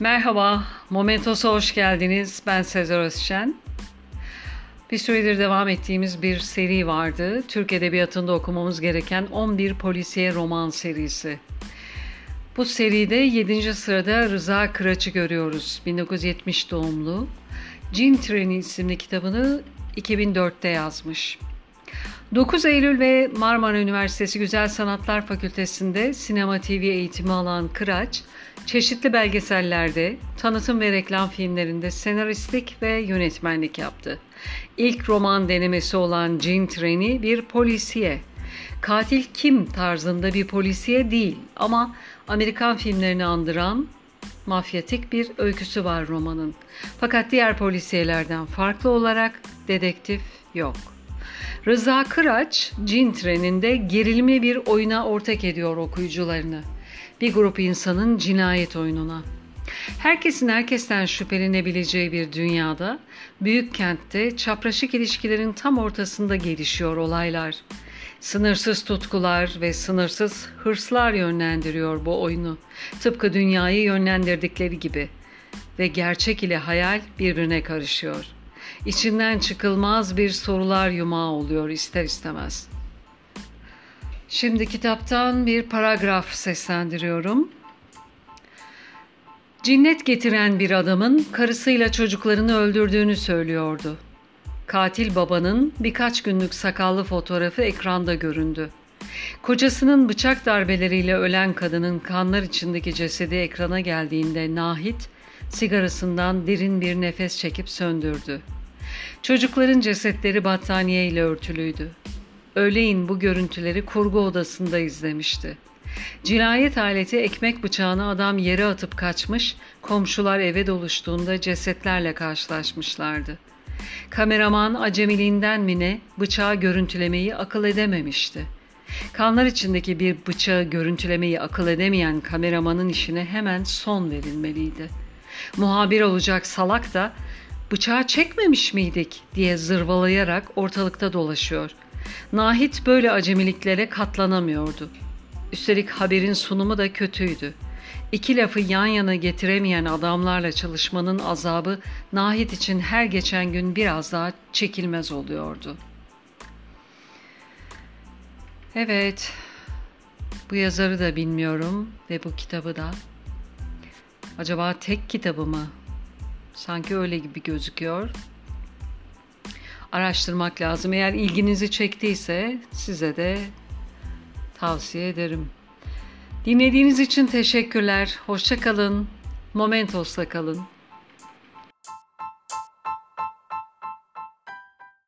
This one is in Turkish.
Merhaba, Momentos'a hoş geldiniz. Ben Sezer Özşen. Bir süredir devam ettiğimiz bir seri vardı. Türk Edebiyatı'nda okumamız gereken 11 polisiye roman serisi. Bu seride 7. sırada Rıza Kıraç'ı görüyoruz. 1970 doğumlu. Cin Treni isimli kitabını 2004'te yazmış. 9 Eylül ve Marmara Üniversitesi Güzel Sanatlar Fakültesi'nde sinema TV eğitimi alan Kıraç, çeşitli belgesellerde, tanıtım ve reklam filmlerinde senaristlik ve yönetmenlik yaptı. İlk roman denemesi olan Cin Treni bir polisiye. Katil kim tarzında bir polisiye değil ama Amerikan filmlerini andıran mafyatik bir öyküsü var romanın. Fakat diğer polisiyelerden farklı olarak dedektif yok. Rıza Kıraç, Cin Treni'nde gerilimli bir oyuna ortak ediyor okuyucularını. Bir grup insanın cinayet oyununa. Herkesin herkesten şüphelenebileceği bir dünyada, büyük kentte çapraşık ilişkilerin tam ortasında gelişiyor olaylar. Sınırsız tutkular ve sınırsız hırslar yönlendiriyor bu oyunu. Tıpkı dünyayı yönlendirdikleri gibi. Ve gerçek ile hayal birbirine karışıyor. İçinden çıkılmaz bir sorular yumağı oluyor ister istemez. Şimdi kitaptan bir paragraf seslendiriyorum. Cinnet getiren bir adamın karısıyla çocuklarını öldürdüğünü söylüyordu. Katil babanın birkaç günlük sakallı fotoğrafı ekranda göründü. Kocasının bıçak darbeleriyle ölen kadının kanlar içindeki cesedi ekrana geldiğinde Nahit sigarasından derin bir nefes çekip söndürdü. Çocukların cesetleri battaniye ile örtülüydü. Öğleyin bu görüntüleri kurgu odasında izlemişti. Cinayet aleti ekmek bıçağını adam yere atıp kaçmış, komşular eve doluştuğunda cesetlerle karşılaşmışlardı. Kameraman acemiliğinden mi ne bıçağı görüntülemeyi akıl edememişti. Kanlar içindeki bir bıçağı görüntülemeyi akıl edemeyen kameramanın işine hemen son verilmeliydi. Muhabir olacak salak da bıçağı çekmemiş miydik diye zırvalayarak ortalıkta dolaşıyor. Nahit böyle acemiliklere katlanamıyordu. Üstelik haberin sunumu da kötüydü. İki lafı yan yana getiremeyen adamlarla çalışmanın azabı Nahit için her geçen gün biraz daha çekilmez oluyordu. Evet, bu yazarı da bilmiyorum ve bu kitabı da. Acaba tek kitabı mı? Sanki öyle gibi gözüküyor. Araştırmak lazım. Eğer ilginizi çektiyse size de tavsiye ederim. Dinlediğiniz için teşekkürler. Hoşça kalın. Momentos'la kalın.